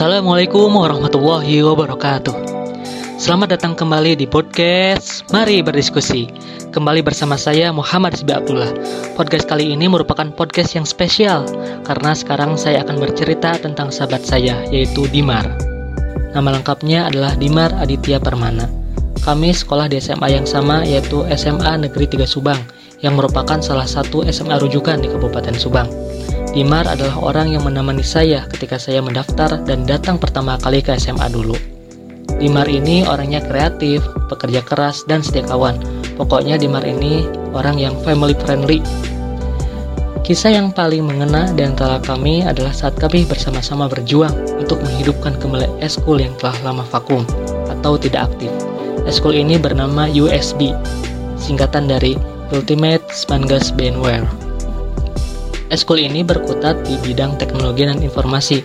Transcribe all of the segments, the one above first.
Assalamualaikum warahmatullahi wabarakatuh. Selamat datang kembali di podcast Mari Berdiskusi. Kembali bersama saya Muhammad Sbi Abdullah. Podcast kali ini merupakan podcast yang spesial karena sekarang saya akan bercerita tentang sahabat saya yaitu Dimar. Nama lengkapnya adalah Dimar Aditya Permana. Kami sekolah di SMA yang sama yaitu SMA Negeri 3 Subang yang merupakan salah satu SMA rujukan di Kabupaten Subang. Dimar adalah orang yang menemani saya ketika saya mendaftar dan datang pertama kali ke SMA dulu. Dimar ini orangnya kreatif, pekerja keras, dan setia kawan. Pokoknya Dimar ini orang yang family friendly. Kisah yang paling mengena di antara kami adalah saat kami bersama-sama berjuang untuk menghidupkan kembali eskul yang telah lama vakum atau tidak aktif. Eskul ini bernama USB, singkatan dari Ultimate Spangas Bandware. Eskul ini berkutat di bidang teknologi dan informasi.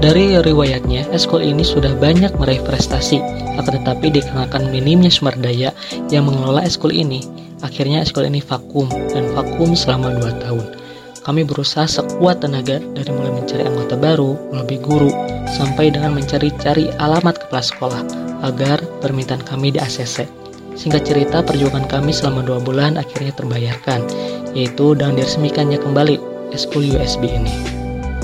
Dari riwayatnya, eskul ini sudah banyak meraih prestasi, akan tetapi dikarenakan minimnya sumber daya yang mengelola eskul ini, akhirnya eskul ini vakum dan vakum selama 2 tahun. Kami berusaha sekuat tenaga dari mulai mencari anggota baru, melalui guru, sampai dengan mencari-cari alamat kepala sekolah agar permintaan kami di ACC. Singkat cerita, perjuangan kami selama dua bulan akhirnya terbayarkan, yaitu dengan diresmikannya kembali Eskul USB ini.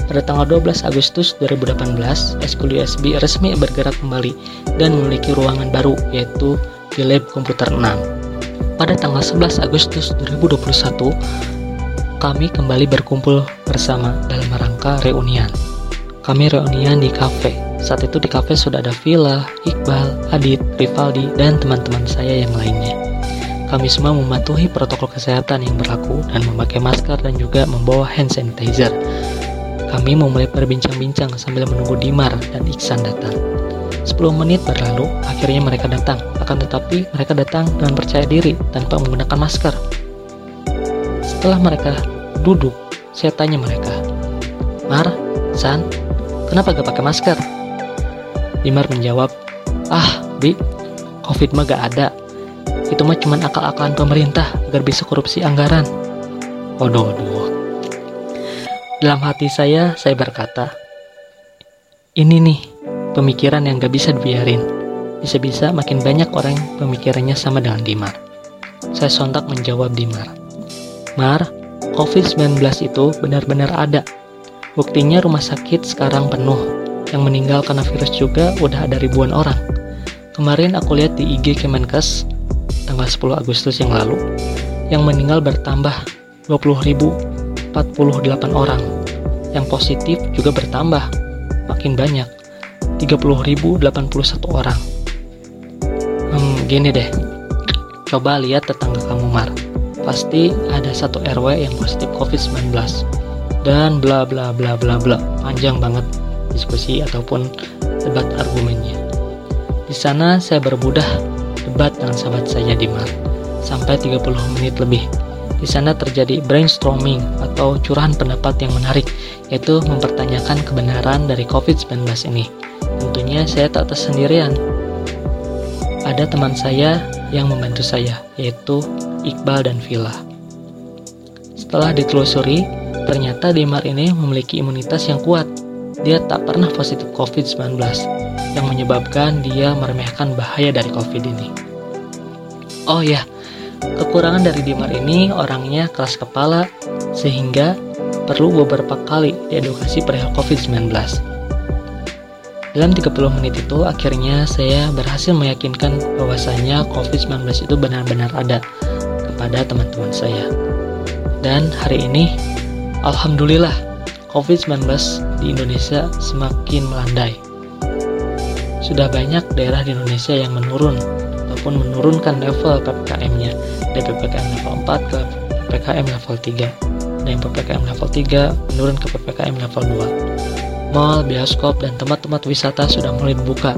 Pada tanggal 12 Agustus 2018, Eskul USB resmi bergerak kembali dan memiliki ruangan baru, yaitu di Lab Komputer 6. Pada tanggal 11 Agustus 2021, kami kembali berkumpul bersama dalam rangka reunian. Kami reunian di kafe. Saat itu di kafe sudah ada Villa, Iqbal, Adit, Rivaldi, dan teman-teman saya yang lainnya. Kami semua mematuhi protokol kesehatan yang berlaku dan memakai masker dan juga membawa hand sanitizer. Kami memulai berbincang-bincang sambil menunggu Dimar dan Iksan datang. 10 menit berlalu, akhirnya mereka datang. Akan tetapi, mereka datang dengan percaya diri tanpa menggunakan masker. Setelah mereka duduk, saya tanya mereka, Mar, San, kenapa gak pakai masker? Dimar menjawab, Ah, Bi, Covid mah gak ada, itu mah cuma akal-akalan pemerintah agar bisa korupsi anggaran. Waduh, waduh. Dalam hati saya, saya berkata, ini nih, pemikiran yang gak bisa dibiarin. Bisa-bisa makin banyak orang yang pemikirannya sama dengan Dimar. Saya sontak menjawab Dimar. Mar, COVID-19 itu benar-benar ada. Buktinya rumah sakit sekarang penuh. Yang meninggal karena virus juga udah ada ribuan orang. Kemarin aku lihat di IG Kemenkes, tanggal 10 Agustus yang lalu, yang meninggal bertambah 20.048 orang. Yang positif juga bertambah, makin banyak, 30.081 orang. Hmm, gini deh, coba lihat tetangga kamu Mar. Pasti ada satu RW yang positif COVID-19. Dan bla bla bla bla bla. Panjang banget diskusi ataupun debat argumennya. Di sana saya bermudah debat dengan sahabat saya di sampai 30 menit lebih. Di sana terjadi brainstorming atau curahan pendapat yang menarik, yaitu mempertanyakan kebenaran dari COVID-19 ini. Tentunya saya tak tersendirian. Ada teman saya yang membantu saya, yaitu Iqbal dan Villa. Setelah ditelusuri, ternyata Dimar ini memiliki imunitas yang kuat. Dia tak pernah positif COVID-19, yang menyebabkan dia meremehkan bahaya dari COVID ini. Oh ya, kekurangan dari Dimar ini orangnya keras kepala sehingga perlu beberapa kali diedukasi perihal COVID-19. Dalam 30 menit itu akhirnya saya berhasil meyakinkan bahwasanya COVID-19 itu benar-benar ada kepada teman-teman saya. Dan hari ini, Alhamdulillah, COVID-19 di Indonesia semakin melandai sudah banyak daerah di Indonesia yang menurun ataupun menurunkan level PPKM-nya dari PPKM level 4 ke PPKM level 3 dan PPKM level 3 menurun ke PPKM level 2 Mall, bioskop, dan tempat-tempat wisata sudah mulai dibuka.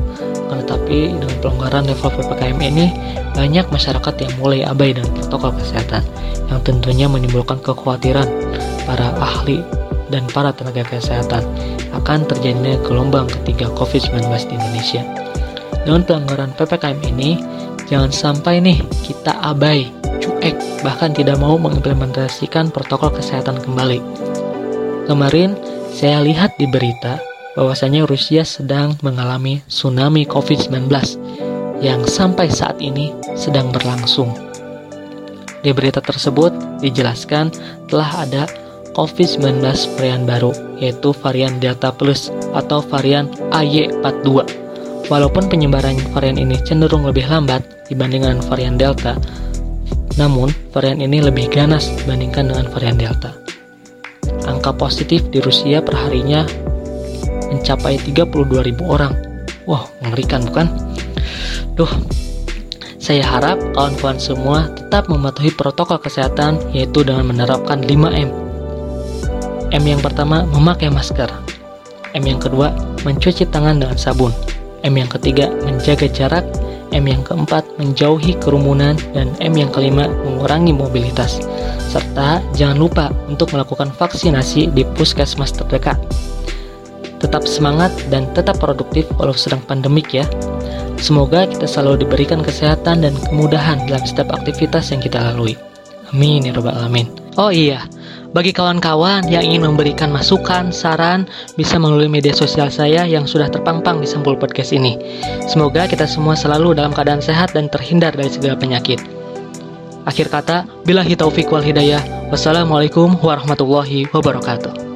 Tetapi dengan pelonggaran level PPKM ini banyak masyarakat yang mulai abai dengan protokol kesehatan yang tentunya menimbulkan kekhawatiran. Para ahli dan para tenaga kesehatan akan terjadinya gelombang ketiga COVID-19 di Indonesia. Dengan pelanggaran PPKM ini, jangan sampai nih kita abai, cuek, bahkan tidak mau mengimplementasikan protokol kesehatan kembali. Kemarin, saya lihat di berita bahwasanya Rusia sedang mengalami tsunami COVID-19 yang sampai saat ini sedang berlangsung. Di berita tersebut dijelaskan telah ada COVID-19 varian baru, yaitu varian Delta Plus atau varian AY42. Walaupun penyebaran varian ini cenderung lebih lambat dibandingkan varian Delta, namun varian ini lebih ganas dibandingkan dengan varian Delta. Angka positif di Rusia perharinya mencapai 32.000 orang. Wah, mengerikan bukan? Duh, saya harap kawan-kawan semua tetap mematuhi protokol kesehatan yaitu dengan menerapkan 5M. M yang pertama, memakai masker. M yang kedua, mencuci tangan dengan sabun. M yang ketiga, menjaga jarak. M yang keempat, menjauhi kerumunan. Dan M yang kelima, mengurangi mobilitas. Serta jangan lupa untuk melakukan vaksinasi di puskesmas terdekat. Tetap semangat dan tetap produktif walau sedang pandemik ya. Semoga kita selalu diberikan kesehatan dan kemudahan dalam setiap aktivitas yang kita lalui. Amin ya robbal alamin. Oh iya, bagi kawan-kawan yang ingin memberikan masukan, saran, bisa melalui media sosial saya yang sudah terpampang di sampul podcast ini. Semoga kita semua selalu dalam keadaan sehat dan terhindar dari segala penyakit. Akhir kata, bila taufik wal hidayah. Wassalamualaikum warahmatullahi wabarakatuh.